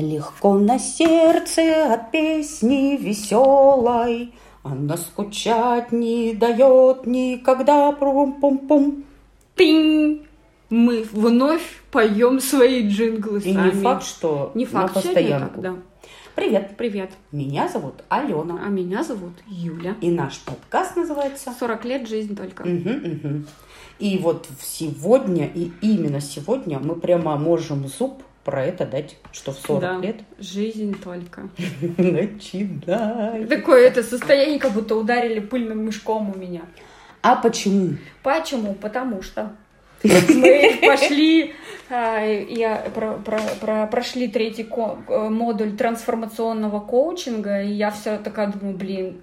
Легко на сердце от песни веселой, Она скучать не дает никогда. Пум-пум-пум. Тынь! Мы вновь поем свои джинглы И сами. не факт, что Не на факт, сегодня постоянку. так, да. Привет, Привет. меня зовут Алена. А меня зовут Юля. И наш подкаст называется 40 лет жизнь только. Мгм, мгм. И вот сегодня, и именно сегодня мы прямо можем зуб про это дать, что в 40 Да, лет Жизнь только. начинай. Такое это состояние, как будто ударили пыльным мешком у меня. А почему? Почему? Потому что мы пошли, а, я про- про- про- прошли третий ко- э, модуль трансформационного коучинга, и я все такая думаю, блин,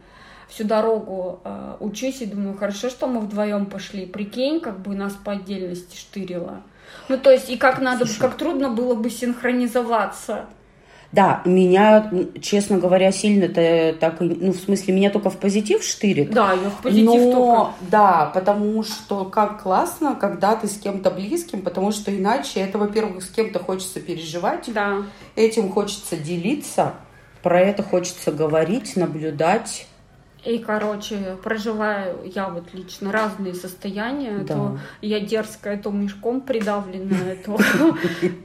всю дорогу а, учусь и думаю, хорошо, что мы вдвоем пошли. Прикинь, как бы нас по отдельности штырило. Ну, то есть, и как надо, Слушай. как трудно было бы синхронизоваться. Да, меня, честно говоря, сильно-то так, и- ну, в смысле, меня только в позитив штырит. Да, я в позитив Но, только. да, потому что как классно, когда ты с кем-то близким, потому что иначе это, во-первых, с кем-то хочется переживать, Да. этим хочется делиться, про это хочется говорить, наблюдать. И, короче, проживаю я вот лично разные состояния. Да. То я дерзкая, то мешком придавленная, то,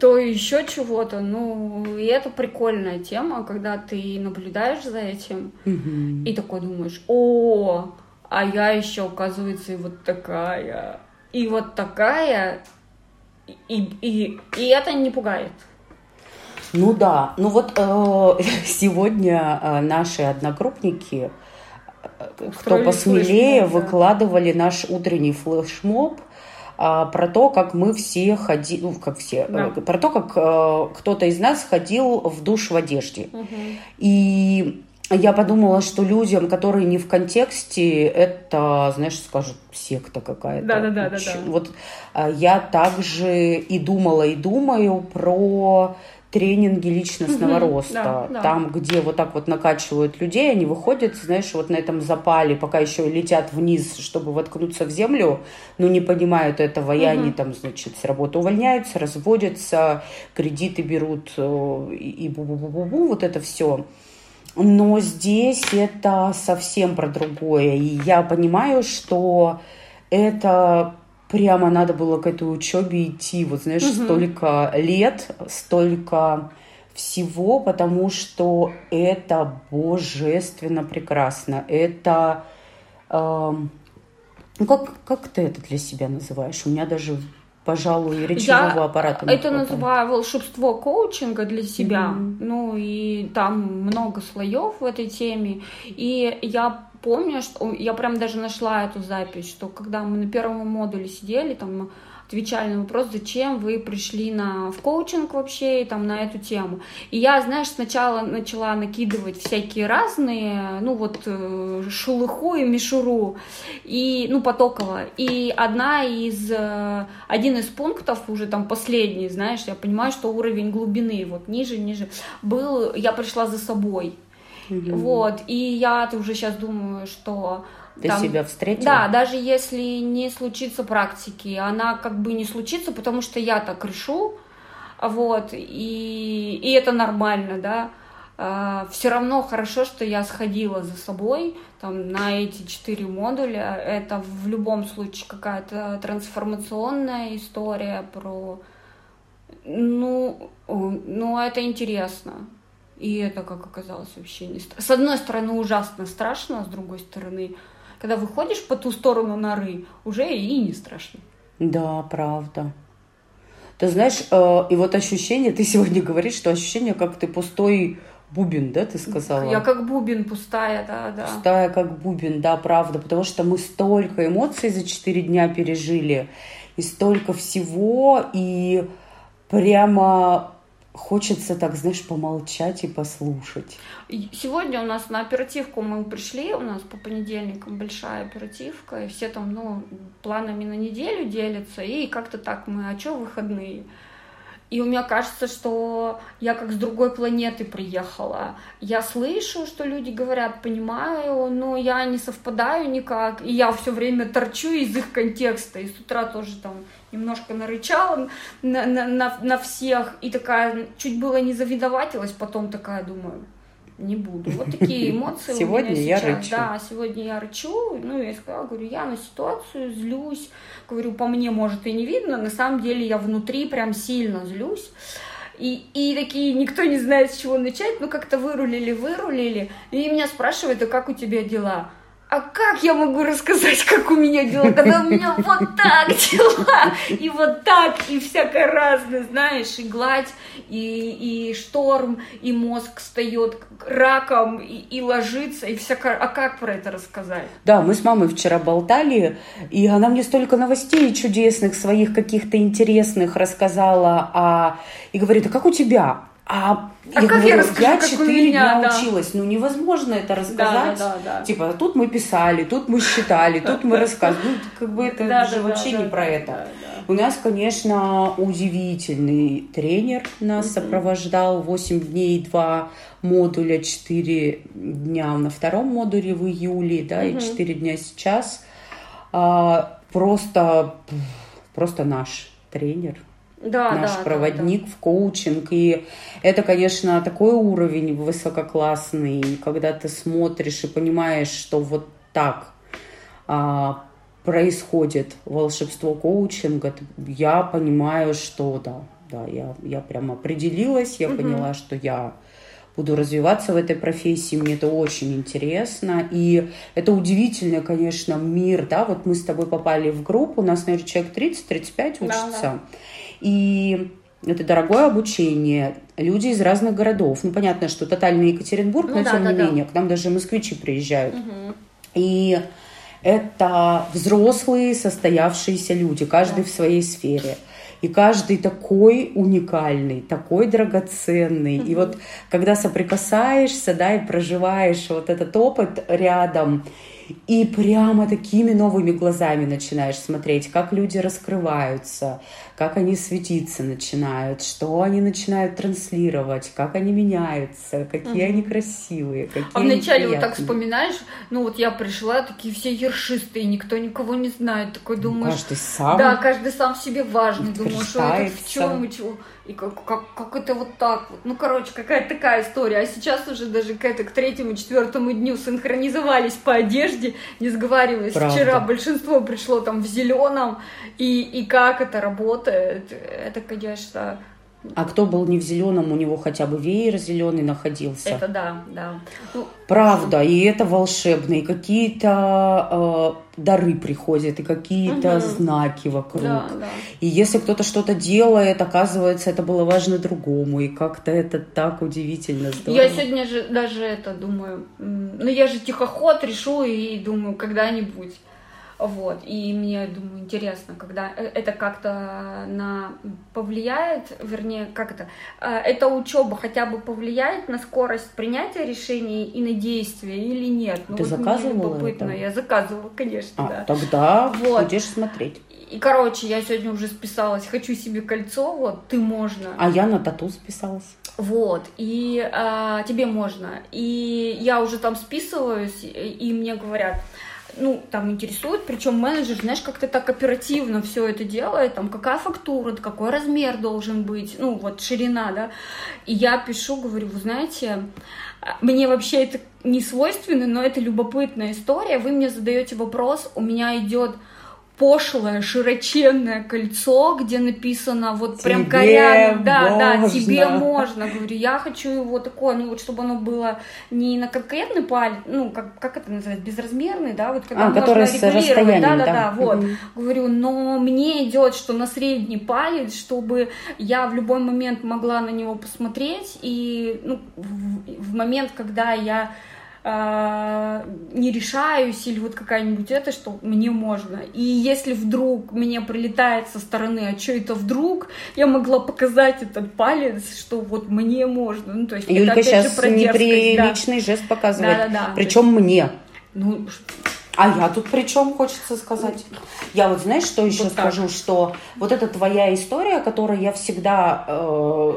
то еще чего-то. Ну, и это прикольная тема, когда ты наблюдаешь за этим и такой думаешь, о, а я еще, оказывается, и вот такая, и вот такая, и, и, и это не пугает. Ну да, ну вот э, сегодня э, наши одногруппники, кто посмелее, флешмоб, да. выкладывали наш утренний флешмоб а, про то, как мы все ходили, ну как все, Да. э, про то, как э, кто-то из нас ходил в душ в одежде. И я подумала, что людям, которые не в контексте, это, знаешь, скажут, секта какая-то. Да-да-да-да-да. Ч- Вот а, я также и думала, и думаю про тренинги личностного Мгм, роста. да, да. Там, где вот так вот накачивают людей, они выходят, знаешь, вот на этом запале, пока еще летят вниз, чтобы воткнуться в землю, но не понимают этого, и Мгм. они там, значит, с работы увольняются, разводятся, кредиты берут э, и бу-бу-бу-бу-бу, вот это все. Но здесь это совсем про другое. И я понимаю, что это прямо надо было к этой учебе идти. Вот знаешь, Мгм. столько лет, столько всего, потому что это божественно прекрасно. Это... эм, ну, как, как ты это для себя называешь? У меня даже, пожалуй, речевого Я аппарата Это хватает. называю волшебство коучинга для себя. Мгм. Ну и там много слоев в этой теме. И я помню, что я прям даже нашла эту запись, что когда мы на первом модуле сидели, там отвечали на вопрос, зачем вы пришли на, в коучинг вообще, и там на эту тему. И я, знаешь, сначала начала накидывать всякие разные, ну вот, э, шелуху и мишуру, и, ну, потоково. И одна из, э, один из пунктов, уже там последний, знаешь, я понимаю, что уровень глубины, вот ниже, ниже, был, я пришла за собой. Мгм. Вот, и я уже сейчас думаю, что Ты там- себя встретила? да, даже если не случится практики, она как бы не случится, потому что я так решу, вот, и, и это нормально, да. все равно хорошо, что я сходила за собой там, на эти четыре модуля. Это в любом случае какая-то трансформационная история про... Ну, ну, это интересно. И это, как оказалось, вообще не страшно. С одной стороны, ужасно страшно, а с другой стороны, когда выходишь по ту сторону норы, уже и не страшно. Да, правда. Ты знаешь, э, и вот ощущение, ты сегодня говоришь, что ощущение, как ты пустой бубен, да, ты сказала? Я как бубен пустая, да, да. Пустая, как бубен, да, правда, потому что мы столько эмоций за четыре дня пережили, и столько всего, и прямо хочется так, знаешь, помолчать и послушать. Сегодня у нас на оперативку мы пришли, у нас по понедельникам большая оперативка, и все там, ну, планами на неделю делятся, и как-то так мы, а что выходные? И у меня кажется, что я как с другой планеты приехала. Я слышу, что люди говорят, понимаю, но я не совпадаю никак, и я все время торчу из их контекста, и с утра тоже там немножко нарычала на, на, на, на всех, и такая, чуть было не завидоватилась, потом такая, думаю, не буду. Вот такие эмоции сегодня у меня я сейчас. рычу. Да, сегодня я рычу. Ну, я сказала, говорю, я на ситуацию злюсь. Говорю, по мне, может, и не видно. На самом деле я внутри прям сильно злюсь. И, и такие, никто не знает, с чего начать, ну как-то вырулили, вырулили. И меня спрашивают, а как у тебя дела? А как я могу рассказать, как у меня дела, когда у меня вот так дела, и вот так, и всякое разное, знаешь, и гладь, и, и шторм, и мозг встает раком, и, и ложится, и всякое... А как про это рассказать? Да, мы с мамой вчера болтали, и она мне столько новостей чудесных, своих каких-то интересных рассказала, а... и говорит, а как у тебя? А, а я как говорю, я расскажу, я четыре дня да. училась. Ну, невозможно это рассказать. Да, да, да, да. Типа, тут мы писали, тут мы считали, тут мы рассказывали. Ну, как бы это Да, же да, вообще да, не да, про да, это. да, У нас, конечно, удивительный тренер нас сопровождал 8 дней, 2 модуля, 4 дня на втором модуле в июле, да, и 4 дня сейчас. А, просто, просто наш тренер Да, наш да, да, проводник в коучинг. И это, конечно, такой уровень высококлассный, когда ты смотришь и понимаешь, что вот так а, происходит волшебство коучинга, я понимаю, что да, да, я, я прям определилась, я поняла, что я буду развиваться в этой профессии, мне это очень интересно, и это удивительный, конечно, мир, да, вот мы с тобой попали в группу, у нас, наверное, человек 30-35 Да, учится, да. И это дорогое обучение, люди из разных городов, ну, понятно, что тотальный Екатеринбург, Ну но да, тем да, не да. менее, к нам даже москвичи приезжают, Мгм. и это взрослые состоявшиеся люди, каждый Да. в своей сфере. И каждый такой уникальный, такой драгоценный. И вот когда соприкасаешься, да, и проживаешь вот этот опыт рядом, и прямо такими новыми глазами начинаешь смотреть, как люди раскрываются, как они светиться начинают, что они начинают транслировать, как они меняются, какие они красивые, какие А вначале вот так вспоминаешь, ну вот я пришла, такие все ершистые, никто никого не знает, такой Ну, думаешь, Каждый сам. да, каждый сам себе важный, что это в чем и чего, и как, как, как это вот так вот, ну короче, какая-то такая история, а сейчас уже даже к, это, к третьему, четвертому дню синхронизовались по одежде, не сговариваясь, Правда. вчера большинство пришло там в зеленом, и, и как это работает, это, конечно, А кто был не в зеленом, у него хотя бы веер зеленый находился. это да, да. Ну, Правда, и это волшебно, и какие-то э, дары приходят, и какие-то Мгм. знаки вокруг. да, да. И если кто-то что-то делает, оказывается, это было важно другому, и как-то это так удивительно здорово. Я сегодня же даже это думаю, ну я же тихоход решу и думаю, когда-нибудь. Вот, и мне, думаю, интересно, когда э, это как-то на повлияет, вернее, как это, э, эта учеба хотя бы повлияет на скорость принятия решений и на действия или нет? Ну, Ты вот заказывала любопытно. это? Я заказывала, конечно, А, да. тогда Вот. будешь смотреть. И, короче, я сегодня уже списалась, хочу себе кольцо, вот, ты можно. А я на тату списалась. Вот, и а, тебе можно. И я уже там списываюсь, и мне говорят, ну, там интересует, причем менеджер, знаешь, как-то так оперативно все это делает, там, какая фактура, какой размер должен быть, ну, вот, ширина, да. И я пишу, говорю, вы знаете, мне вообще это не свойственно, но это любопытная история. Вы мне задаете вопрос, у меня идет пошлое, широченное кольцо, где написано вот прям Тебе коряво, да, да, тебе можно, говорю, я хочу его такое, ну вот чтобы оно было не на конкретный палец, ну как, как это называется, безразмерный, да, вот когда А, можно регулировать, да, да, да. да, вот, Мгм. говорю, но мне идет, что на средний палец, чтобы я в любой момент могла на него посмотреть. И ну, в, в момент, когда я а, не решаюсь или вот какая-нибудь это, что мне можно. И если вдруг мне прилетает со стороны, а что это вдруг, я могла показать этот палец, что вот мне можно. Ну, то есть Юлька это же сейчас про дерзкость, да. неприличный жест показывает. Да-да-да. Причем мне. Ну, А я тут при чем, хочется сказать? Я вот, знаешь, что еще Вот так. скажу, что вот эта твоя история, которой я всегда э,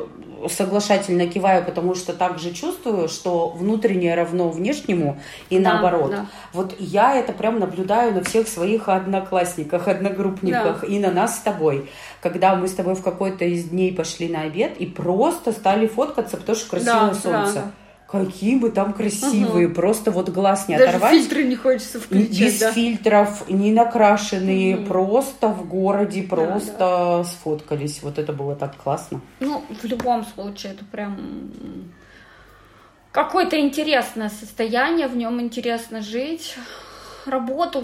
соглашательно киваю, потому что так же чувствую, что внутреннее равно внешнему и Да, наоборот. да. Вот я это прям наблюдаю на всех своих одноклассниках, одногруппниках и на нас с тобой. Когда мы с тобой в какой-то из дней пошли на обед и просто стали фоткаться, потому что красивое Да, солнце. да, да. Какие мы там красивые, просто вот глаз не Даже оторвать. фильтры не хочется включать, Без да. фильтров, не накрашенные, Мгм. просто в городе, Да, просто сфоткались. Вот это было так классно. Ну, в любом случае, это прям какое-то интересное состояние, в нем интересно жить. Работу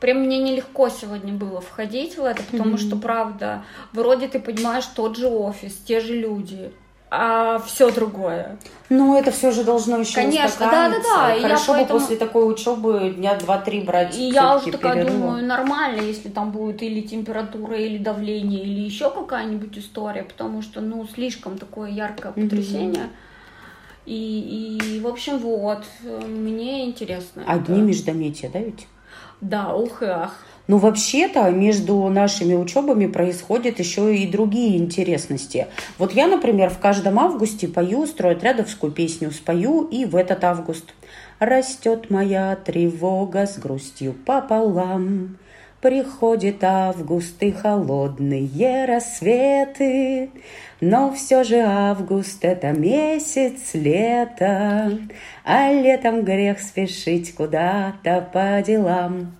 прям мне нелегко сегодня было входить в это, потому Мгм. что, правда, вроде ты понимаешь, тот же офис, те же люди, а все другое. Но это все же должно еще Конечно, да-да-да, и я Хорошо бы поэтому- после такой учебы дня два-три брать И я уже такая перерыва. думаю, нормально, если там будет или температура, или давление, или еще какая-нибудь история, потому что, ну, слишком такое яркое потрясение. И, и, в общем, вот, мне интересно. Одни это. междометия, да ведь? Да, ух и ах. Ну, вообще-то, между нашими учебами происходят еще и другие интересности. Вот я, например, в каждом августе пою стройотрядовскую песню «Спою» и в этот август. Растет моя тревога с грустью пополам. Приходит август и холодные рассветы, но все же август — это месяц лета, а летом грех спешить куда-то по делам.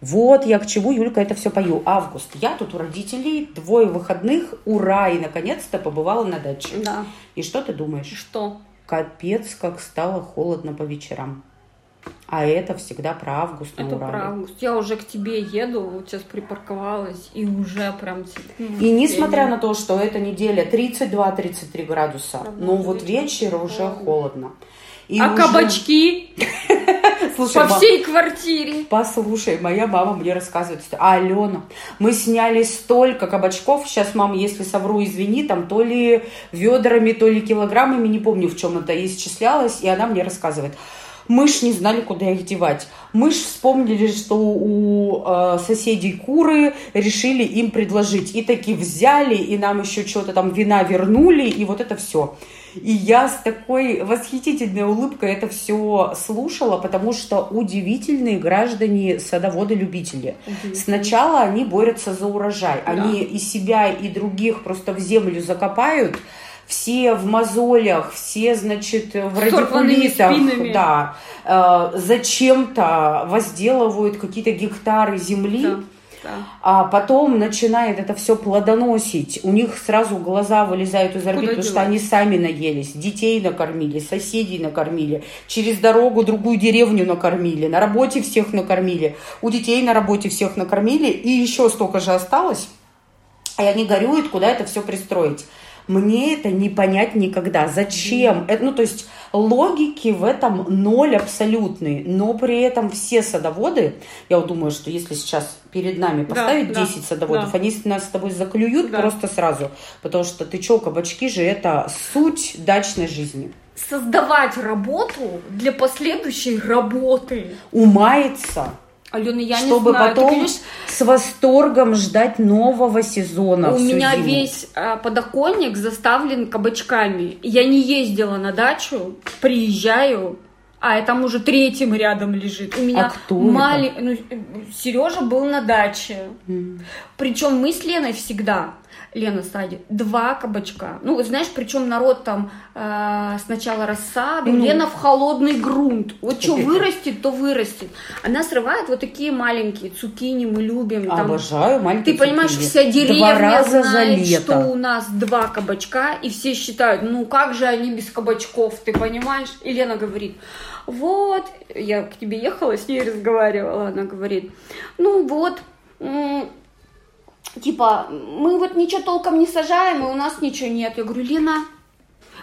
Вот я к чему, Юлька, это все пою. Август. Я тут у родителей, двое выходных, ура, и наконец-то побывала на даче. Да. И что ты думаешь? Что? Капец, как стало холодно по вечерам. А это всегда про август на Это Урале. про август. Я уже к тебе еду, вот сейчас припарковалась, и уже прям... ну, И несмотря на то, что эта неделя 32-33 градуса, Правда, ну вот вечер уже холодно. холодно. И А уже- кабачки Слушай, по всей квартире. Послушай, моя мама мне рассказывает, что Алена, мы сняли столько кабачков, сейчас, мама, если совру, извини, там то ли ведрами, то ли килограммами, не помню, в чем это исчислялось, и она мне рассказывает. Мы ж не знали, куда их девать. Мы ж вспомнили, что у э, соседей куры, решили им предложить. И таки взяли, и нам еще что-то там вина вернули, и вот это все. И я с такой восхитительной улыбкой это все слушала, потому что удивительные граждане садоводы-любители. Сначала они борются за урожай. Да. Они и себя, и других просто в землю закопают. Все в мозолях, все, значит, в радикулитах. Да. Э, зачем-то возделывают какие-то гектары земли. Да, да. А потом начинает это все плодоносить. У них сразу глаза вылезают из орбит, потому что они сами наелись. Детей накормили, соседей накормили. Через дорогу другую деревню накормили. На работе всех накормили. У детей на работе всех накормили. И еще столько же осталось. И они горюют, куда это все пристроить. Мне это не понять никогда. Зачем? Это, ну, то есть логики в этом ноль абсолютный. Но при этом все садоводы, я вот думаю, что если сейчас перед нами Да, поставить да, 10 садоводов, да. они нас с тобой заклюют Да. просто сразу. Потому что ты чё, кабачки же это суть дачной жизни. Создавать работу для последующей работы. Умается, Алена, я чтобы не знаю, ты потом понимаешь, с восторгом ждать нового сезона. У меня зиму. весь а, подоконник заставлен кабачками. Я не ездила на дачу, приезжаю, а там уже третьим рядом лежит. У меня А кто мали- ну, Сережа был на даче. М. Причем мы с Леной всегда, Лена садит, два кабачка. Ну, знаешь, причем народ там э, сначала рассаду, Ну. Лена в холодный грунт. Вот что вырастет, то вырастет. Она срывает вот такие маленькие цукини, мы любим. Там, Обожаю маленькие ты понимаешь, цукини. вся деревня знает, что у нас два кабачка, и все считают, ну как же они без кабачков, ты понимаешь? И Лена говорит, вот, я к тебе ехала, с ней разговаривала, она говорит, ну вот, типа, мы вот ничего толком не сажаем, и у нас ничего нет. Я говорю, Лена,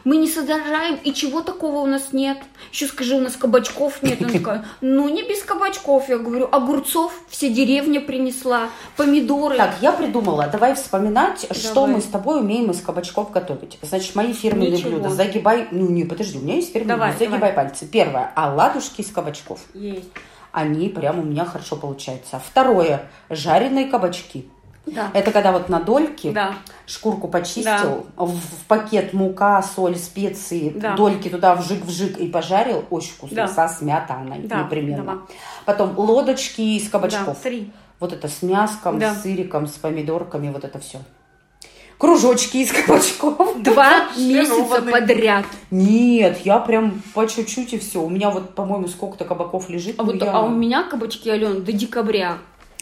мы не сажаем, и чего такого у нас нет? Еще скажи, у нас кабачков нет. Она такая, ну не без кабачков. Я говорю, огурцов вся деревня принесла, помидоры. Так, я придумала. Давай вспоминать, что Давай. мы с тобой умеем из кабачков готовить. Значит, мои фирменные Ничего. блюда. Загибай... Ну, не, подожди, у меня есть фирменные Давай, блюда. Загибай давай. пальцы. Первое. Оладушки из кабачков. Есть. они прям у меня хорошо получаются. Второе, жареные кабачки. Да. Это когда вот на дольки Да. шкурку почистил, в, в пакет мука, соль, специи, Да. дольки туда вжик-вжик и пожарил. Очень вкусно, Да. со сметаной Да, непременно. да. Потом лодочки из кабачков. Да, три. Вот это с мяском, Да. с сыриком, с помидорками, вот это все. Кружочки из кабачков. Два месяца подряд. Нет, я прям по чуть-чуть и все. У меня вот, по-моему, сколько-то кабаков лежит. А, вот, я- а у меня кабачки, Ален, до декабря.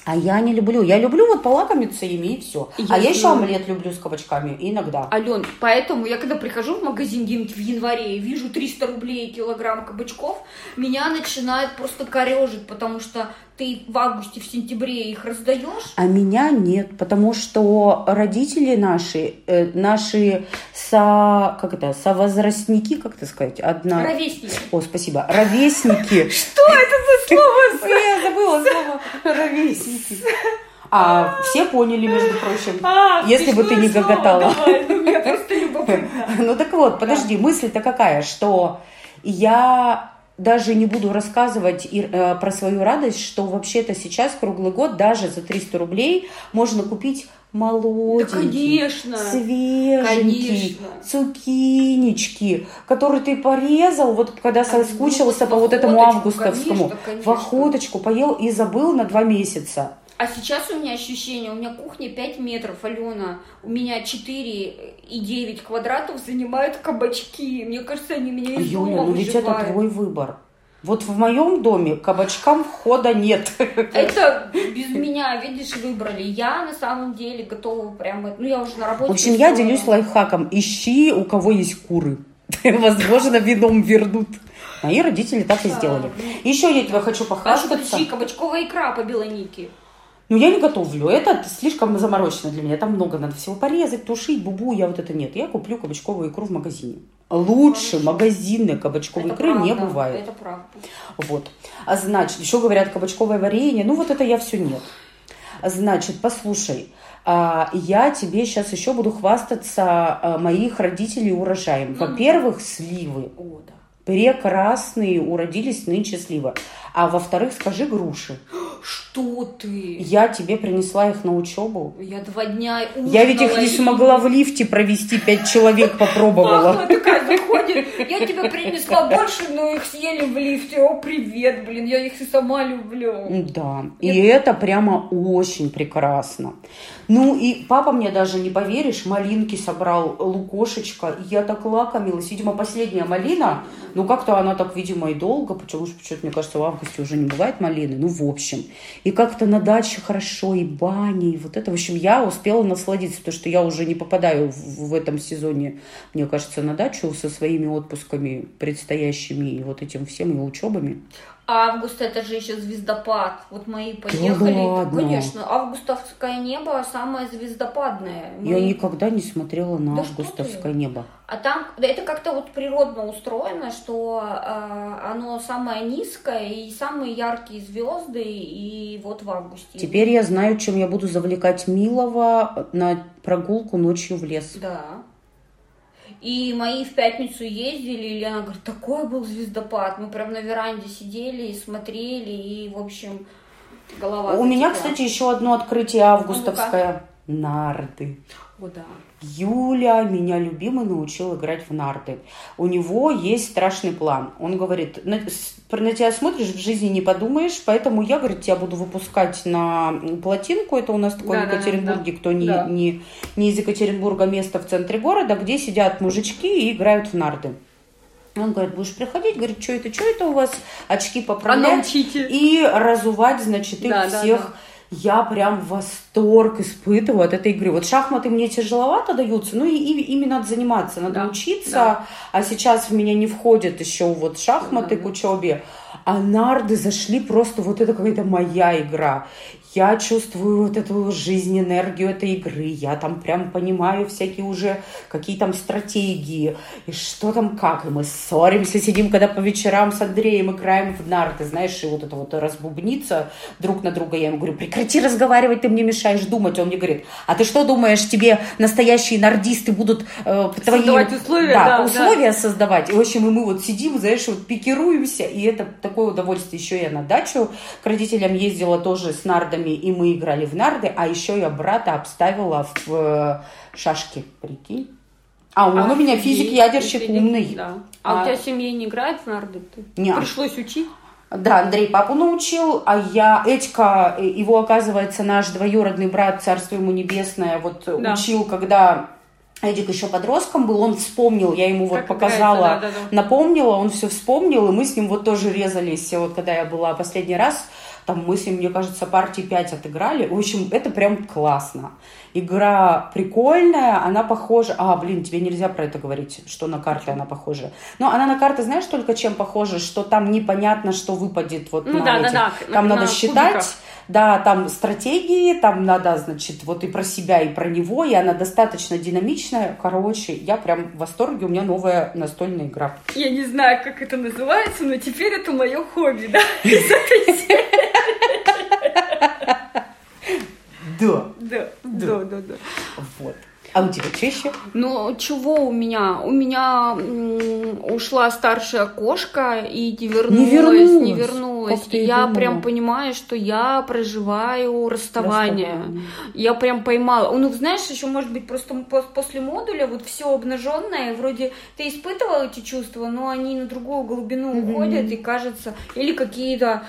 А я не люблю. Я люблю вот полакомиться ими и все. Я а я еще омлет люблю с кабачками иногда. Ален, поэтому я когда прихожу в магазин где-нибудь в январе и вижу 300 рублей килограмм кабачков, меня начинает просто корежить, потому что ты в августе, в сентябре их раздаешь. А меня нет, потому что родители наши, э, наши со, как это, совозрастники, как это сказать, одна... Ровесники. О, спасибо. Ровесники. Что это за слово? Я забыла слово. Ровесники. А все поняли, между прочим. А, Если бы ты не гоготала. ну. Ну так вот, подожди, мысль-то какая, что я даже не буду рассказывать и, э, про свою радость, что вообще-то сейчас круглый год даже за 300 рублей можно купить Да, молоденький, конечно. свеженький, Конечно. цукинички, который ты порезал, вот когда соскучился ну, по вот этому августовскому, конечно, конечно. в охоточку поел и забыл на два месяца. А сейчас у меня ощущение, у меня кухня 5 метров, Алена, у меня 4 и 9 квадратов занимают кабачки. Мне кажется, они меня из Юля, дома ну ведь это твой выбор. Вот в моем доме кабачкам входа нет. Это без меня, видишь, выбрали. Я на самом деле готова прямо... Ну, я уже на работе... В общем, я делюсь лайфхаком. Ищи, у кого есть куры. Возможно, вином вернут. Мои родители так и сделали. Еще я тебе хочу похвастаться. подожди, кабачковая икра по белонике. Ну, я не готовлю. Это слишком заморочено для меня. Там много надо всего порезать, тушить, бубу. Я вот это нет. Я куплю кабачковую икру в магазине. Лучше Хорошо. магазинной кабачковой Это икры не правда, бывает. Это правда. Вот. А значит, еще говорят кабачковое варенье. Ну, вот это я все нет. Значит, послушай, а, я тебе сейчас еще буду хвастаться а, моих родителей урожаем. Во-первых, сливы. Прекрасные уродились нынче сливы. А во-вторых, скажи груши. Что ты? Я тебе принесла их на учебу. Я два дня Я ведь их не ужинала смогла в лифте провести, пять человек попробовала. Мама такая заходит, я тебе принесла больше, но их съели в лифте. О, привет, блин, я их и сама люблю. Да, и это прямо очень прекрасно. Ну и папа мне даже, не поверишь, малинки собрал, лукошечка. Я так лакомилась. Видимо, последняя малина, ну как-то она так, видимо, и долго, потому что, мне кажется, в августе уже не бывает малины. Ну, в общем. И как-то на даче хорошо, и бани, и вот это. В общем, я успела насладиться, потому что я уже не попадаю в, в этом сезоне, мне кажется, на дачу со своими отпусками предстоящими и вот этим всем, и учебами. Август это же еще звездопад. Вот мои поехали. ладно? Конечно, августовское небо самое звездопадное. Я Мы- никогда не смотрела на Да августовское небо. А там да, это как-то вот природно устроено, что э, оно самое низкое и самые яркие звезды, и вот в августе. Теперь я знаю, чем я буду завлекать Милого на прогулку ночью в лес. Да. И мои в пятницу ездили, и Лена говорит, такой был звездопад. Мы прям на веранде сидели и смотрели, и, в общем, голова У меня, затекла. кстати, еще одно открытие августовское. Нарды. О, да. Юля, меня любимый, научил играть в нарды. У него есть страшный план. Он говорит, на, на тебя смотришь, в жизни не подумаешь, поэтому я, говорит, тебя буду выпускать на плотинку. Это у нас такое в Да-да-да, Екатеринбурге, кто не, Да. не, не из Екатеринбурга, место в центре города, где сидят мужички и играют в нарды. Он говорит, будешь приходить, говорит, что это, что это у вас, очки А поправлять научите. и разувать, значит, их Да, да, всех. да. Я прям восторг испытываю от этой игры. Вот шахматы мне тяжеловато даются, ну и, ими надо заниматься, надо Да, учиться. да. А сейчас в меня не входят еще вот шахматы Да, к учебе. А нарды зашли просто, вот это какая-то моя игра. Я чувствую вот эту жизнь, энергию этой игры, я там прям понимаю всякие уже, какие там стратегии, и что там как, и мы ссоримся, сидим, когда по вечерам с Андреем играем в нарты, знаешь, и вот это вот разбубниться друг на друга, я ему говорю, прекрати разговаривать, ты мне мешаешь думать, он мне говорит, а ты что думаешь, тебе настоящие нардисты будут э, твои... Создавать условия, да, да, условия да. создавать, и в общем, и мы вот сидим, знаешь, вот пикируемся, и это такое удовольствие, еще я на дачу к родителям ездила тоже с нардами, и мы играли в нарды, а еще я брата обставила в э, шашки, прикинь. А он у меня физик-ядерщик умный. Да. А, у тебя семья не играет в нарды? Нет. Пришлось учить? Да, Андрей папу научил, а я, Этька, э, его, оказывается, наш двоюродный брат, царство ему небесное, вот Да. учил, когда Эдик еще подростком был, он вспомнил, я ему вот Как показала, играется, да, да, да. напомнила, он все вспомнил, и мы с ним вот тоже резались, вот когда я была последний раз, там мы с ним, мне кажется, партии 5 отыграли, в общем, это прям классно. Игра прикольная, она похожа... А, блин, тебе нельзя про это говорить, что на карты она похожа. Но она на карты, знаешь, только чем похожа, что там непонятно, что выпадет вот Ну на да, да, этих. да, Там на- надо на считать, кубиках. да, там стратегии, там надо, значит, вот и про себя, и про него, и она достаточно динамичная. Короче, я прям в восторге, у меня новая настольная игра. Я не знаю, как это называется, но теперь это мое хобби, да? Да. Да, да, да, да. Вот. А у тебя что еще? Ну, чего у меня? У меня ушла старшая кошка и не вернулась, вернулась. не вернулась. Как ты И я думала. прям понимаю, что я проживаю расставание. Расставание. Я прям поймала. Ну, знаешь, еще, может быть, просто пос- после модуля вот все обнаженное, вроде ты испытывала эти чувства, но они на другую глубину уходят, и кажется, или какие-то,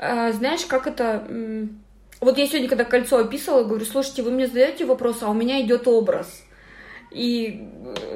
э, знаешь, как это... Вот я сегодня, когда кольцо описывала, говорю, слушайте, вы мне задаете вопрос, а у меня идет образ. И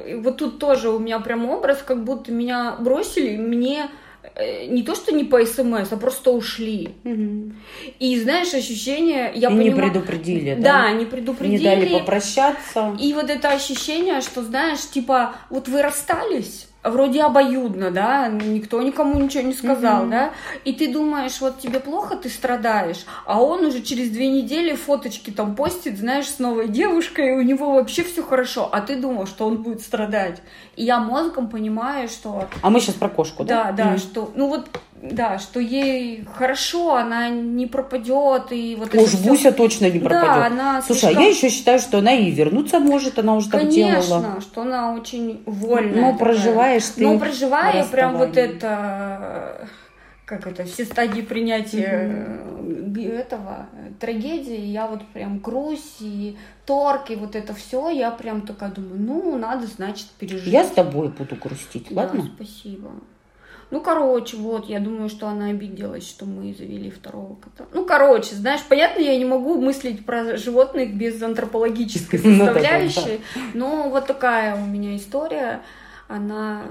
э, вот тут тоже у меня прям образ, как будто меня бросили, мне э, не то, что не по СМС, а просто ушли. Мгм. И знаешь, ощущение, я и не понимаю... предупредили, Да, да? не Не предупредили. дали попрощаться. И вот это ощущение, что, знаешь, типа, вот вы расстались, вроде обоюдно, да, никто никому ничего не сказал, Мгм. да, и ты думаешь, вот тебе плохо, ты страдаешь, а он уже через две недели фоточки там постит, знаешь, с новой девушкой, и у него вообще все хорошо, а ты думал, что он будет страдать. И я мозгом понимаю, что А мы сейчас про кошку, да? да, да, Мгм. что, ну вот, да, что ей хорошо, она не пропадет, и вот Уж это Буся точно не пропадет. Да, она Слушай, а слишком- я еще считаю, что она и вернуться может, она уже так делала. Конечно, что она очень вольная. Но такая. проживаешь ты Ну, проживая прям вот это, как это, все стадии принятия э, этого, трагедии, я вот прям грусть и торг, и вот это все, я прям такая думаю, ну, надо, значит, пережить. Я с тобой буду грустить, Да, ладно? спасибо. Ну, короче, вот, я думаю, что она обиделась, что мы завели второго кота. Ну, короче, знаешь, понятно, я не могу мыслить про животных без антропологической Ну составляющей, но вот такая у меня история, она,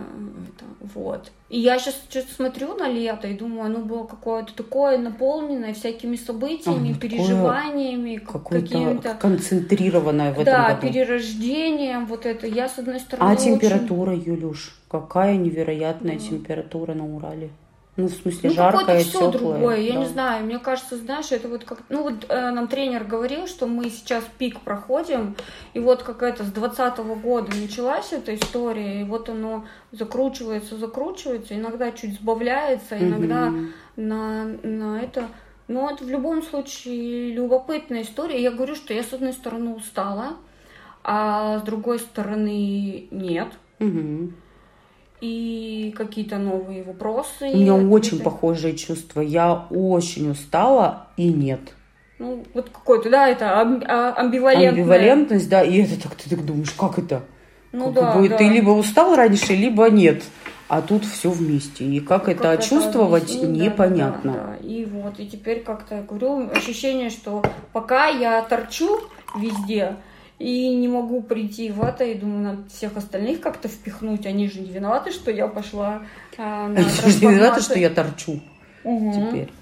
это, вот. И я сейчас что-то смотрю на лето и думаю, оно было какое-то такое наполненное всякими событиями, такое переживаниями, к- Какое-то какими-то... концентрированное в этом Да, году. перерождением, вот это. Я, с одной стороны, А очень- температура, Юлюш? Какая невероятная Да. температура на Урале. Ну, в смысле, Ну, какое-то все теплая. другое, я да. не знаю, мне кажется, знаешь, это вот как, ну вот э, нам тренер говорил, что мы сейчас пик проходим, и вот какая-то с двадцатого года началась эта история, и вот оно закручивается, закручивается, иногда чуть сбавляется, иногда Мгм. на, на это, но это в любом случае любопытная история. Я говорю, что я с одной стороны устала, а с другой стороны нет. Мгм. И какие-то новые вопросы. У меня очень какие-то- похожие чувства. Я очень устала и нет. Ну, вот какой-то, да, это а- амбивалентное. Амбивалентность, да, и это так ты так думаешь, как это? Ну Как да, бы да. Ты либо устал раньше, либо нет. А тут все вместе. И как, Как это чувствовать, объяснить, да, непонятно. да, да. И вот, и теперь как-то, говорю, ощущение, что пока я торчу везде, и не могу прийти в это, и думаю, надо всех остальных как-то впихнуть. Они же не виноваты, что я пошла а, на Они же не виноваты, что я торчу Мгм. теперь.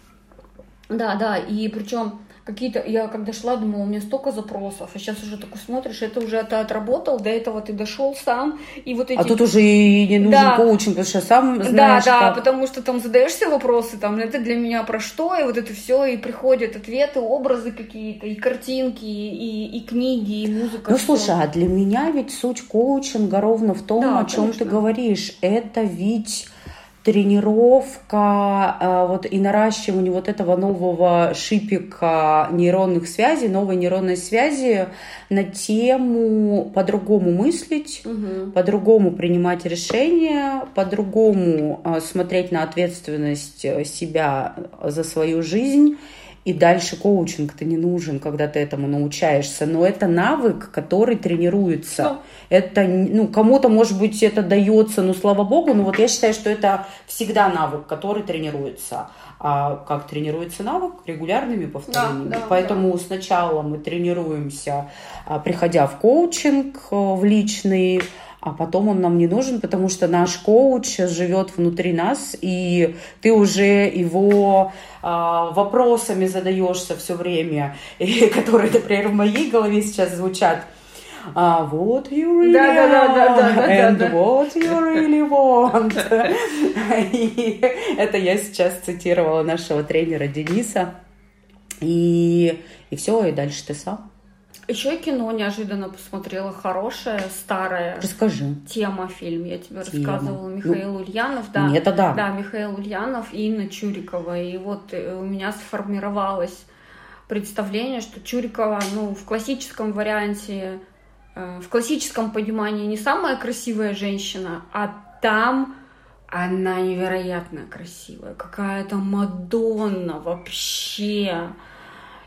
Да, да, и причем какие-то, я когда шла, думала, у меня столько запросов, а сейчас уже такой смотришь, это уже ты отработал, до этого ты дошел сам, и вот эти... А тут уже и не нужен да. коучинг, потому что сам знаешь, Да, да, как... потому что там задаешься вопросы, там, это для меня про что, и вот это все, и приходят ответы, образы какие-то, и картинки, и, и книги, и музыка. Ну, все. слушай, а для меня ведь суть коучинга ровно в том, да, о чем конечно. ты говоришь, это ведь тренировка э, вот, и наращивание вот этого нового шипика нейронных связей, новой нейронной связи на тему по-другому мыслить, угу. по-другому принимать решения, по-другому э, смотреть на ответственность э, себя за свою жизнь и дальше коучинг-то не нужен, когда ты этому научаешься. Но это навык, который тренируется. Ну. Это, ну, кому-то, может быть, это дается, но слава богу, но вот я считаю, что это всегда навык, который тренируется. А как тренируется навык? Регулярными повторениями. Да, да, Поэтому да. сначала мы тренируемся, а, приходя в коучинг, э, в личный, а потом он нам не нужен, потому что наш коуч живет внутри нас, и ты уже его а, вопросами задаешься все время, и, которые, например, в моей голове сейчас звучат. Uh, what you really да, да, да, да, да, and да, да. what you really want. и это я сейчас цитировала нашего тренера Дениса. И, и все, и дальше ты сам. Еще кино неожиданно посмотрела хорошее, старое. Расскажи. Тема фильм. Я тебе Тема. рассказывала. Ну, Михаил ну, Ульянов, да. Это да. Да, Михаил Ульянов и Инна Чурикова. И вот э, у меня сформировалось представление, что Чурикова, ну, в классическом варианте, э, в классическом понимании не самая красивая женщина, а там она невероятно красивая, какая-то Мадонна вообще.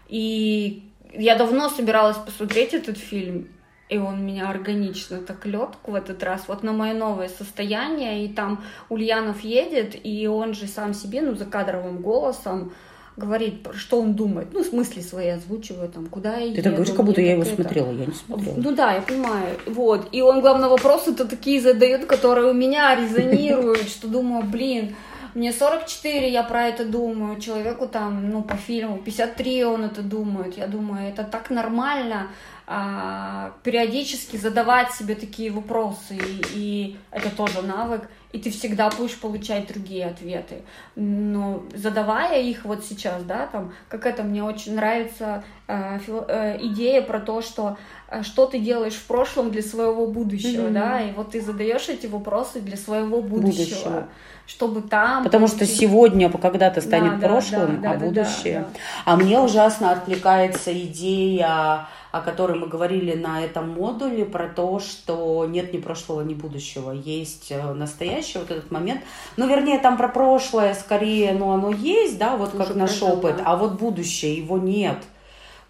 И я давно собиралась посмотреть этот фильм, и он меня органично так лег в этот раз, вот на мое новое состояние, и там Ульянов едет, и он же сам себе, ну, за кадровым голосом говорит, что он думает, ну, в смысле свои озвучивает, там, куда я Ты еду, так говоришь, как будто я его это. смотрела, я не смотрела. Ну да, я понимаю, вот, и он, главное, вопросы-то такие задает, которые у меня резонируют, что думаю, блин, мне 44, я про это думаю. Человеку там, ну, по фильму 53 он это думает. Я думаю, это так нормально а, периодически задавать себе такие вопросы. И, и это тоже навык. И ты всегда будешь получать другие ответы. Но задавая их вот сейчас, да, там, как это мне очень нравится э, фил, э, идея про то, что э, что ты делаешь в прошлом для своего будущего, mm-hmm. да, и вот ты задаешь эти вопросы для своего будущего. будущего чтобы там... Потому что сегодня когда-то станет да, прошлым, да, да, а да, будущее... Да, да. А мне ужасно откликается идея, о которой мы говорили на этом модуле, про то, что нет ни прошлого, ни будущего. Есть э, настоящий вот этот момент. Ну, вернее, там про прошлое скорее, ну, оно есть, да, вот Уже как наш опыт, а вот будущее, его нет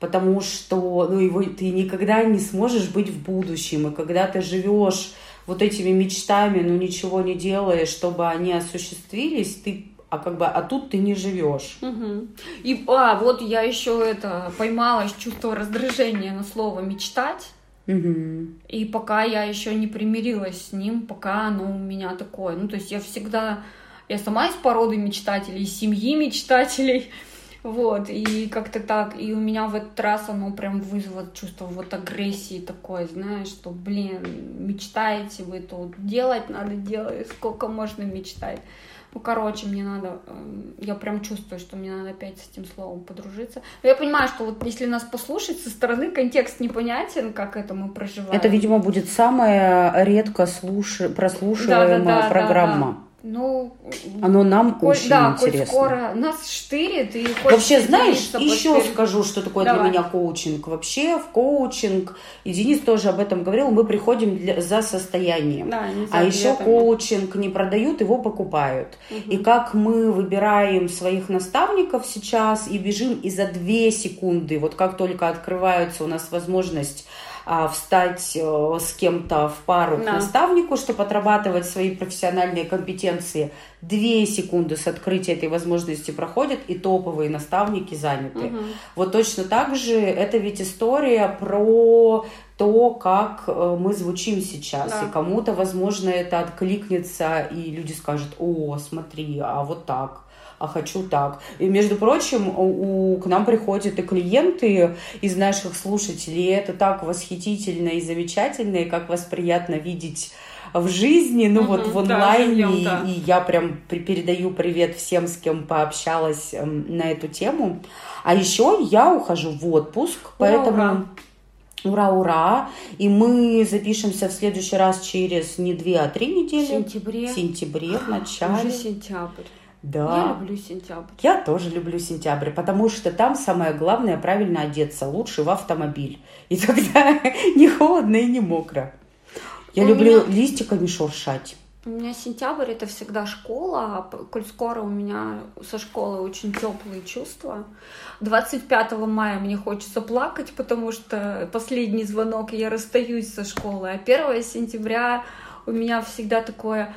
потому что ну, его, ты никогда не сможешь быть в будущем, и когда ты живешь вот этими мечтами, но ничего не делаешь, чтобы они осуществились, ты а как бы, а тут ты не живешь. Угу. И, а, вот я еще это поймала чувство раздражения на слово мечтать. Угу. И пока я еще не примирилась с ним, пока оно у меня такое. Ну, то есть я всегда, я сама из породы мечтателей, из семьи мечтателей. Вот, и как-то так, и у меня в этот раз оно прям вызвало чувство вот агрессии такой, знаешь, что, блин, мечтаете вы тут, делать надо делать, сколько можно мечтать. Ну, короче, мне надо, эм, я прям чувствую, что мне надо опять с этим словом подружиться. Но я понимаю, что вот если нас послушать со стороны, контекст непонятен, как это мы проживаем. Это, видимо, будет самая редко слуш... прослушиваемая да, да, да, программа. Да, да. Ну, оно нам коль, очень да, интересно. Скоро нас штырит и Вообще, знаешь, еще штырит. скажу, что такое Давай. для меня коучинг. Вообще в коучинг, и Денис тоже об этом говорил, мы приходим для, за состоянием. Да, а еще коучинг не продают, его покупают. Угу. И как мы выбираем своих наставников сейчас и бежим и за две секунды, вот как только открывается у нас возможность а, встать э, с кем-то в пару да. к наставнику, чтобы отрабатывать свои профессиональные компетенции. Две секунды с открытия этой возможности проходят, и топовые наставники заняты. Угу. Вот точно так же это ведь история про то, как э, мы звучим сейчас. Да. И кому-то, возможно, это откликнется, и люди скажут, о, смотри, а вот так а хочу так. И, между прочим, у, к нам приходят и клиенты из наших слушателей, и это так восхитительно и замечательно, и как вас приятно видеть в жизни, ну угу, вот в онлайне, да, да. и я прям передаю привет всем, с кем пообщалась эм, на эту тему. А еще я ухожу в отпуск, поэтому... Ура, ура. Ура, И мы запишемся в следующий раз через не две, а три недели. В сентябре. В сентябре, в начале. Уже сентябрь. Да. Я люблю сентябрь. Я тоже люблю сентябрь, потому что там самое главное правильно одеться, лучше в автомобиль. И тогда не холодно и не мокро. Я У люблю меня... листиками шуршать. У меня сентябрь это всегда школа, а коль скоро у меня со школы очень теплые чувства. 25 мая мне хочется плакать, потому что последний звонок, я расстаюсь со школы. А 1 сентября у меня всегда такое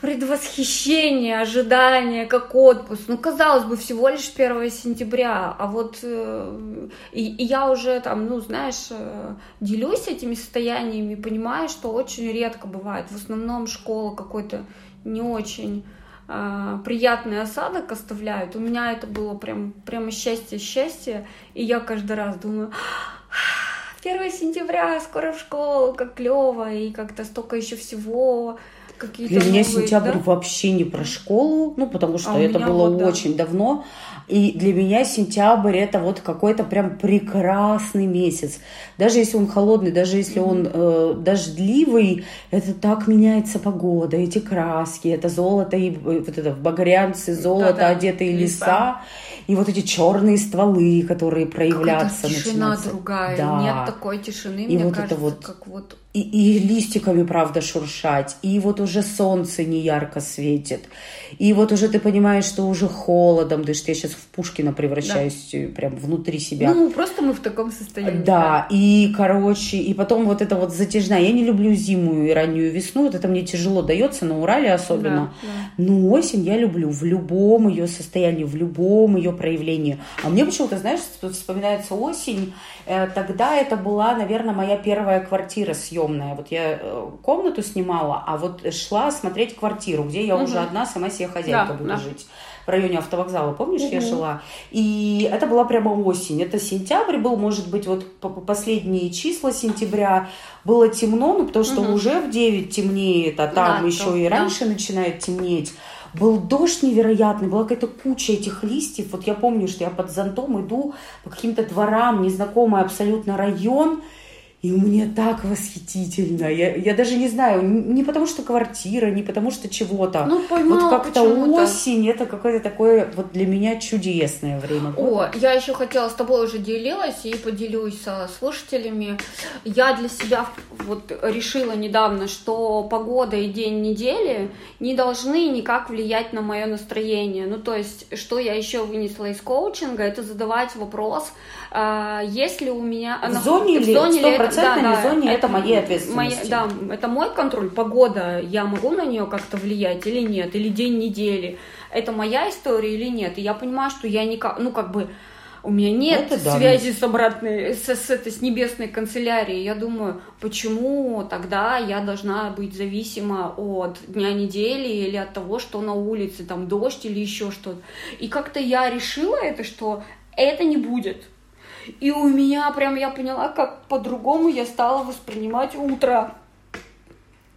предвосхищение, ожидание, как отпуск. Ну, казалось бы, всего лишь 1 сентября, а вот э, и, и я уже там, ну, знаешь, э, делюсь этими состояниями, понимаю, что очень редко бывает. В основном школа какой-то не очень э, приятный осадок оставляют. У меня это было прям, прямо счастье-счастье, и я каждый раз думаю, 1 сентября, скоро в школу, как клево, и как-то столько еще всего, какие-то Для меня новые, сентябрь да? вообще не про школу, ну, потому что а это было вот, очень да. давно. И для меня сентябрь это вот какой-то прям прекрасный месяц. Даже если он холодный, даже если он э, дождливый, это так меняется погода, эти краски, это золото и вот это в багрянце золото, да, да. одетые леса. леса и вот эти черные стволы, которые проявляться тишина начинаются. другая, да. нет такой тишины, и мне вот кажется, это вот, как вот и, и листиками, правда, шуршать, и вот уже солнце не ярко светит, и вот уже ты понимаешь, что уже холодом дышит. Я сейчас в Пушкина превращаюсь да. прям внутри себя. Ну, просто мы в таком состоянии. Да, да, и, короче, и потом вот это вот затяжная. Я не люблю зиму и раннюю весну, вот это мне тяжело дается, на Урале особенно. Да, да. Но осень я люблю в любом ее состоянии, в любом ее проявлении. А мне почему-то, знаешь, вспоминается осень, э, тогда это была, наверное, моя первая квартира съемная. Вот я э, комнату снимала, а вот шла смотреть квартиру, где я угу. уже одна сама себе хозяйка да, буду да. жить в районе автовокзала, помнишь, угу. я жила. И это была прямо осень. Это сентябрь был, может быть, вот последние числа сентября. Было темно, ну, потому что угу. уже в 9 темнеет, а там да, еще то, и раньше да. начинает темнеть. Был дождь невероятный, была какая-то куча этих листьев. Вот я помню, что я под зонтом иду по каким-то дворам, незнакомый абсолютно район, и мне так восхитительно. Я, я даже не знаю, не потому что квартира, не потому что чего-то. Ну, понимаю, вот как-то осень, это какое-то такое вот для меня чудесное время. О, я еще хотела с тобой уже делилась и поделюсь со слушателями. Я для себя вот решила недавно, что погода и день недели не должны никак влиять на мое настроение. Ну, то есть, что я еще вынесла из коучинга, это задавать вопрос, а, есть ли у меня... В зоне в зоне ли, стопроцентной да, зоне это, это моей ответственности. Моя, да, это мой контроль. Погода, я могу на нее как-то влиять или нет? Или день недели. Это моя история или нет? И я понимаю, что я никак... Ну, как бы... У меня нет это связи да. с обратной, с, с этой, с небесной канцелярией. Я думаю, почему тогда я должна быть зависима от дня недели или от того, что на улице, там, дождь или еще что-то. И как-то я решила это, что это не будет. И у меня прям я поняла, как по-другому я стала воспринимать утро.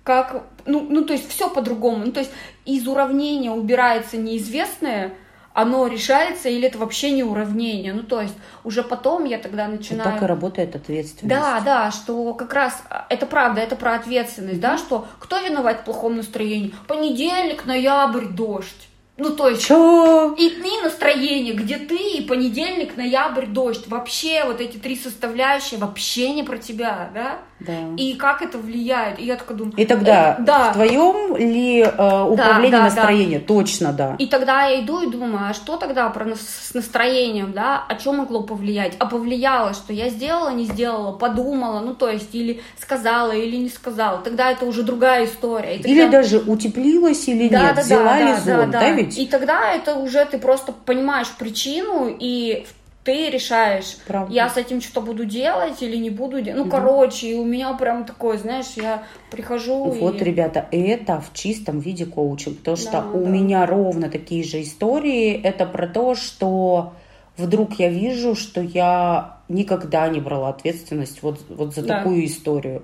Как, ну, ну, то есть все по-другому. Ну, то есть из уравнения убирается неизвестное, оно решается или это вообще не уравнение. Ну, то есть уже потом я тогда начинаю... И так и работает ответственность. Да, да, что как раз это правда, это про ответственность, mm-hmm. да, что кто виноват в плохом настроении? Понедельник, ноябрь, дождь. Ну, то есть... Чё? И, и настроение, где ты, и понедельник, ноябрь, дождь. Вообще вот эти три составляющие вообще не про тебя, да? Да. И как это влияет? И я такая думаю... И тогда э, да. в твоем ли э, управлении да, да, настроения? Да. Точно, да. И тогда я иду и думаю, а что тогда про нас, с настроением, да? О чем могло повлиять? А повлияло, что я сделала, не сделала, подумала, ну, то есть, или сказала, или не сказала. Тогда это уже другая история. тогда... Или даже утеплилась или да, нет, да, взяла да, ли да, зон, да, да, да ведь? И тогда это уже ты просто понимаешь причину, и ты решаешь, Правда. я с этим что-то буду делать или не буду делать. Ну, Мгм. короче, и у меня прям такое, знаешь, я прихожу Вот, и... ребята, это в чистом виде коучинг. Потому что Да, у да. меня ровно такие же истории. Это про то, что вдруг я вижу, что я никогда не брала ответственность вот, вот за Да. такую историю.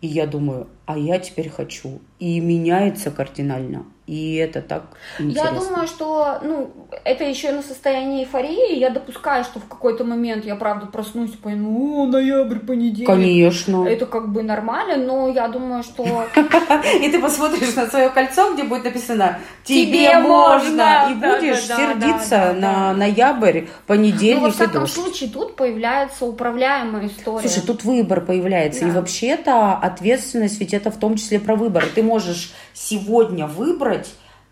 И я думаю, а я теперь хочу. И меняется кардинально. И это так интересно. Я думаю, что, ну, это еще на состоянии эйфории. Я допускаю, что в какой-то момент я, правда, проснусь и пойму, о, ноябрь, понедельник. Конечно. Это как бы нормально, но я думаю, что... И ты посмотришь на свое кольцо, где будет написано «Тебе «Тебе можно», и будешь сердиться на ноябрь, Ну, понедельник во и всяком дождь. случае, тут появляется управляемая история. Слушай, тут выбор появляется. И вообще-то ответственность ведь это в том числе про выбор. Ты можешь сегодня выбрать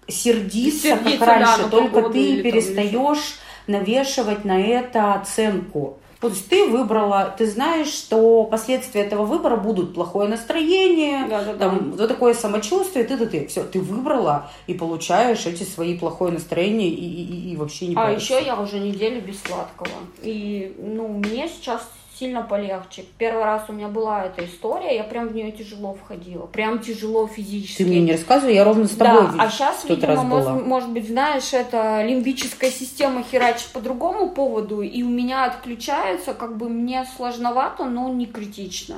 сердиться, Сердиться, как раньше, да, только ты перестаешь навешивать на это оценку. То есть ты выбрала, ты знаешь, что последствия этого выбора будут плохое настроение, Да-да-да. там, вот такое самочувствие, ты, ты, ты, все, ты выбрала и получаешь эти свои плохое настроение и, и, и- вообще не А паришься. еще я уже неделю без сладкого. И, ну, мне сейчас сильно полегче. Первый раз у меня была эта история, я прям в нее тяжело входила. Прям тяжело физически. Ты мне не рассказывай, я ровно с тобой Да, а сейчас, тот видимо, раз была. может быть, знаешь, это лимбическая система херачит по другому поводу, и у меня отключается, как бы мне сложновато, но не критично.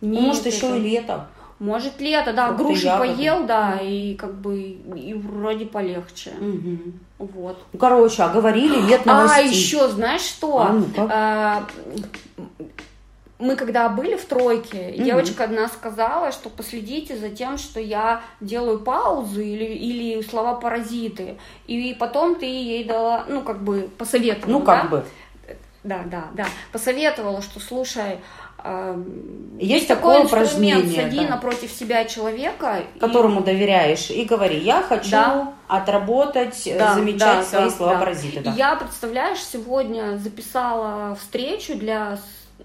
Ну, Не может, еще и лето. Может, лето, да, Фрукты, груши ягоды. поел, да, и как бы и вроде полегче. Мгм. Вот. Ну, короче, а говорили, нет А новостей. еще, знаешь что? А, ну-ка. А, мы когда были в тройке, Мгм. девочка одна сказала, что последите за тем, что я делаю паузы или, или слова паразиты. И потом ты ей дала, ну, как бы посоветовала. Ну, как да? бы. Да, да, да. Посоветовала, что слушай, а, Есть такой такое упражнение, сади да. напротив себя человека. и- Которому доверяешь. И говори, я хочу Да. отработать, э, Да, замечать да, свои да, слова да. паразиты. Да. И Я, представляешь, сегодня записала встречу для,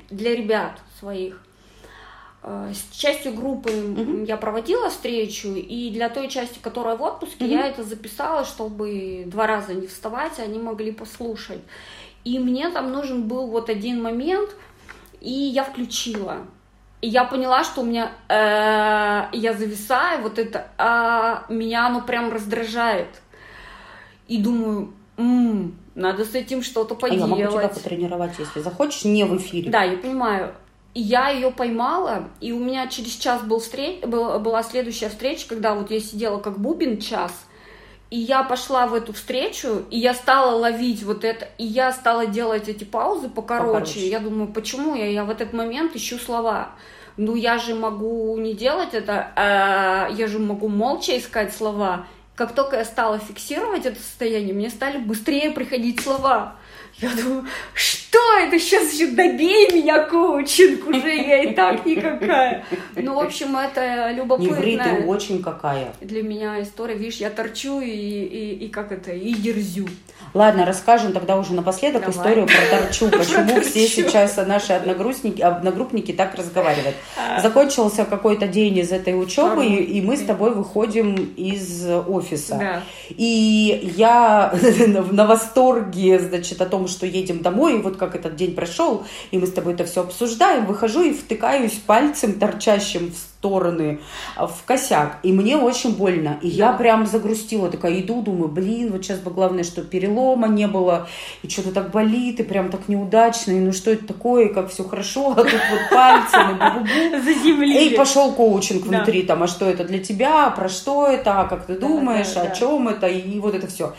для ребят своих. Э, С частью группы Мгм. я проводила встречу, и для той части, которая в отпуске, Мгм. я это записала, чтобы два раза не вставать, они могли послушать. И мне там нужен был вот один момент, и я включила. И я поняла, что у меня э, я зависаю, вот это а, меня оно прям раздражает. И думаю, «М, надо с этим что-то А поделать. я могу тебя потренировать, если захочешь, не в эфире. Да, я понимаю. Я ее поймала, и у меня через час был встреч... был- была следующая встреча, когда вот я сидела как бубен час, и я пошла в эту встречу, и я стала ловить вот это, и я стала делать эти паузы покороче. Покороче. Я думаю, почему я, я в этот момент ищу слова? Ну, я же могу не делать это, а я же могу молча искать слова. Как только я стала фиксировать это состояние, мне стали быстрее приходить слова. Я думаю, что это сейчас еще добей меня, коучинг, уже я и так никакая. Ну, в общем, это Не ври, ты очень какая. для меня история. Видишь, я торчу и, и, и как это, и дерзю. Ладно, расскажем тогда уже напоследок Давай. историю про торчу. Почему все сейчас наши одногруппники, одногруппники так разговаривают. А. Закончился какой-то день из этой учебы, и мы с тобой выходим из офиса. Да. И я на восторге, значит, о том, что едем домой, и вот как этот день прошел, и мы с тобой это все обсуждаем, выхожу и втыкаюсь пальцем, торчащим в стороны, а, в косяк. И мне очень больно. И я Да. прям загрустила, такая иду, думаю, блин, вот сейчас бы главное, что перелома не было, и что-то так болит, и прям так неудачно, и ну что это такое, и как все хорошо, а тут вот пальцем, и. Заземлили. И пошел коучинг внутри, там, а что это для тебя, про что это, а как ты думаешь, о чем это, и вот это все.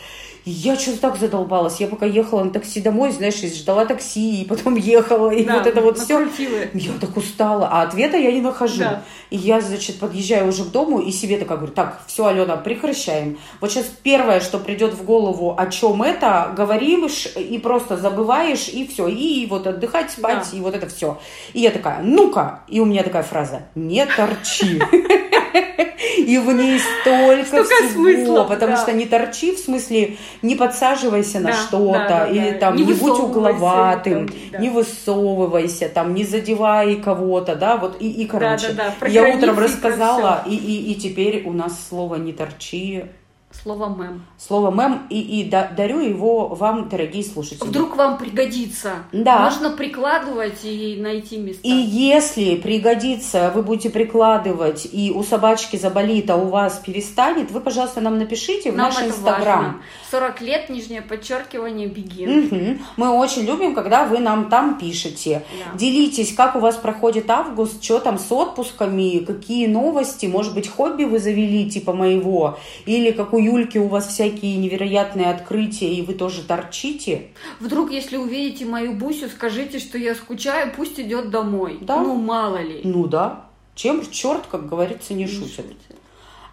И я что-то так задолбалась. Я пока ехала на такси домой, знаешь, и ждала такси, и потом ехала, и Да, вот это вот все. Я так устала, а ответа я не нахожу. Да. И я, значит, подъезжаю уже к дому, и себе такая говорю, так, все, Алена, прекращаем. Вот сейчас первое, что придет в голову, о чем это, говоришь, и просто забываешь, и все. И вот отдыхать, спать, Да. и вот это все. И я такая, ну-ка, и у меня такая фраза, не торчи. И в ней столько Столько всего, смыслов, потому да. что не торчи, в смысле, не подсаживайся на Да, что-то, да, или там Не не, будь угловатым, там, не высовывайся, там, не задевай кого-то, да, вот и, и короче. я утром рассказала, и, и, и теперь у нас слово не торчи Слово «мэм». Слово «мэм» и, и да- дарю его вам, дорогие слушатели. Вдруг вам пригодится. Да. Можно прикладывать и найти места. И если пригодится, вы будете прикладывать, и у собачки заболит, а у вас перестанет, вы, пожалуйста, нам напишите в Нам наш инстаграм. важно. 40 лет, нижнее подчеркивание, бегин. Мгм. Мы очень любим, когда вы нам там пишете. Да. Делитесь, как у вас проходит август, что там с отпусками, какие новости, может быть, хобби вы завели, типа моего, или как у Юльки у вас всякие невероятные открытия, и вы тоже торчите. Вдруг, если увидите мою Бусю, скажите, что я скучаю, пусть идет домой. Да. Ну, мало ли. Ну да, чем черт, как говорится, не Не шутит. шутит.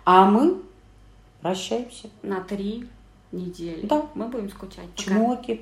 А мы прощаемся. На три недели. Да. Мы будем скучать. Пока. Чмоки.